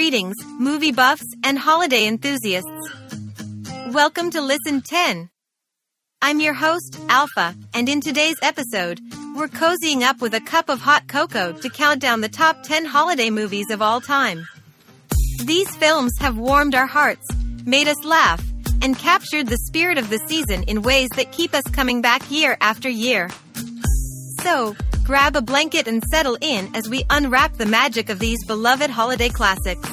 Greetings, movie buffs and holiday enthusiasts. Welcome to Listen 10. I'm your host, Alpha, and in today's episode, we're cozying up with a cup of hot cocoa to count down the top 10 holiday movies of all time. These films have warmed our hearts, made us laugh, and captured the spirit of the season in ways that keep us coming back year after year. So, grab a blanket and settle in as we unwrap the magic of these beloved holiday classics.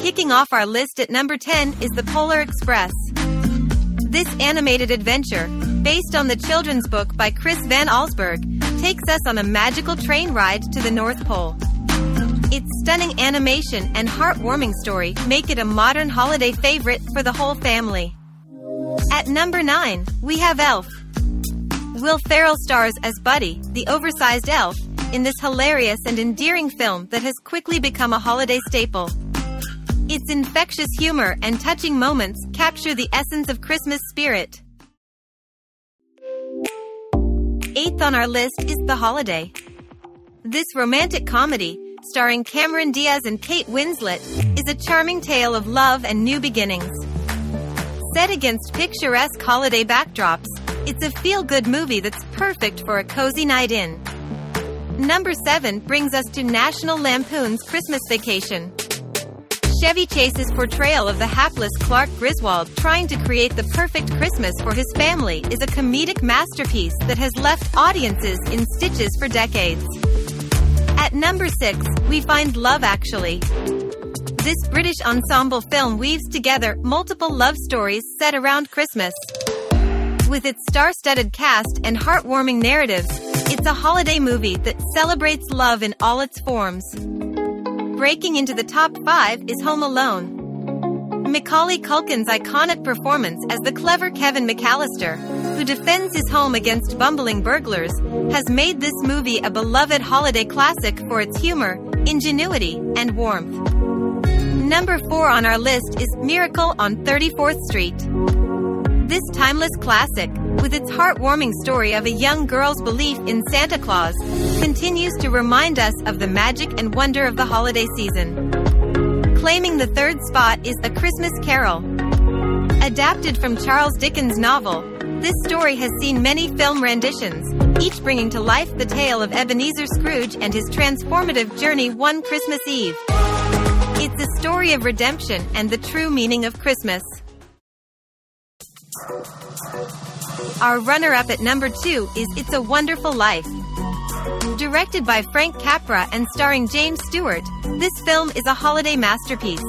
Kicking off our list at number 10 is The Polar Express. This animated adventure, based on the children's book by Chris Van Allsburg, takes us on a magical train ride to the North Pole. Its stunning animation and heartwarming story make it a modern holiday favorite for the whole family. At number 9, we have Elf. Will Ferrell stars as Buddy, the oversized elf, in this hilarious and endearing film that has quickly become a holiday staple. Its infectious humor and touching moments capture the essence of Christmas spirit. Eighth on our list is The Holiday. This romantic comedy, starring Cameron Diaz and Kate Winslet, is a charming tale of love and new beginnings. Set against picturesque holiday backdrops, it's a feel good movie that's perfect for a cozy night in. Number 7 brings us to National Lampoon's Christmas Vacation. Chevy Chase's portrayal of the hapless Clark Griswold trying to create the perfect Christmas for his family is a comedic masterpiece that has left audiences in stitches for decades. At number 6, we find Love Actually. This British ensemble film weaves together multiple love stories set around Christmas. With its star studded cast and heartwarming narratives, it's a holiday movie that celebrates love in all its forms. Breaking into the top five is Home Alone. Macaulay Culkin's iconic performance as the clever Kevin McCallister, who defends his home against bumbling burglars, has made this movie a beloved holiday classic for its humor, ingenuity, and warmth. Number four on our list is Miracle on 34th Street. This timeless classic, with its heartwarming story of a young girl's belief in Santa Claus, continues to remind us of the magic and wonder of the holiday season. Claiming the third spot is A Christmas Carol. Adapted from Charles Dickens' novel, this story has seen many film renditions, each bringing to life the tale of Ebenezer Scrooge and his transformative journey one Christmas Eve. It's a story of redemption and the true meaning of Christmas. Our runner up at number two is It's a Wonderful Life. Directed by Frank Capra and starring James Stewart, this film is a holiday masterpiece.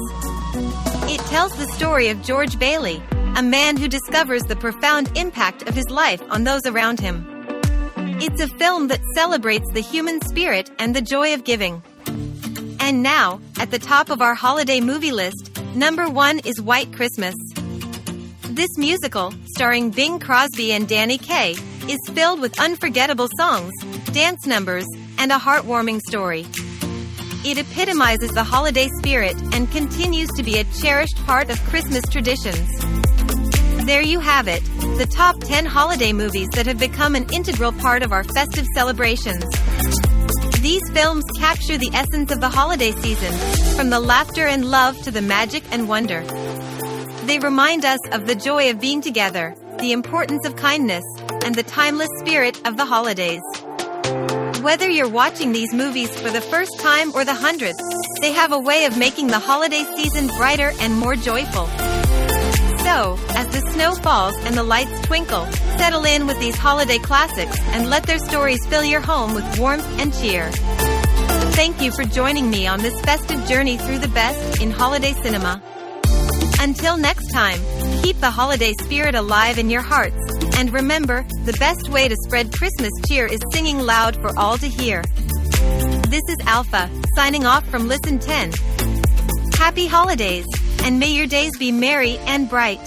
It tells the story of George Bailey, a man who discovers the profound impact of his life on those around him. It's a film that celebrates the human spirit and the joy of giving. And now, at the top of our holiday movie list, number one is White Christmas. This musical, starring Bing Crosby and Danny Kaye, is filled with unforgettable songs, dance numbers, and a heartwarming story. It epitomizes the holiday spirit and continues to be a cherished part of Christmas traditions. There you have it, the top 10 holiday movies that have become an integral part of our festive celebrations. These films capture the essence of the holiday season, from the laughter and love to the magic and wonder. They remind us of the joy of being together, the importance of kindness, and the timeless spirit of the holidays. Whether you're watching these movies for the first time or the hundredth, they have a way of making the holiday season brighter and more joyful. So, as the snow falls and the lights twinkle, settle in with these holiday classics and let their stories fill your home with warmth and cheer. Thank you for joining me on this festive journey through the best in holiday cinema. Until next time, keep the holiday spirit alive in your hearts. And remember, the best way to spread Christmas cheer is singing loud for all to hear. This is Alpha, signing off from Listen 10. Happy holidays, and may your days be merry and bright.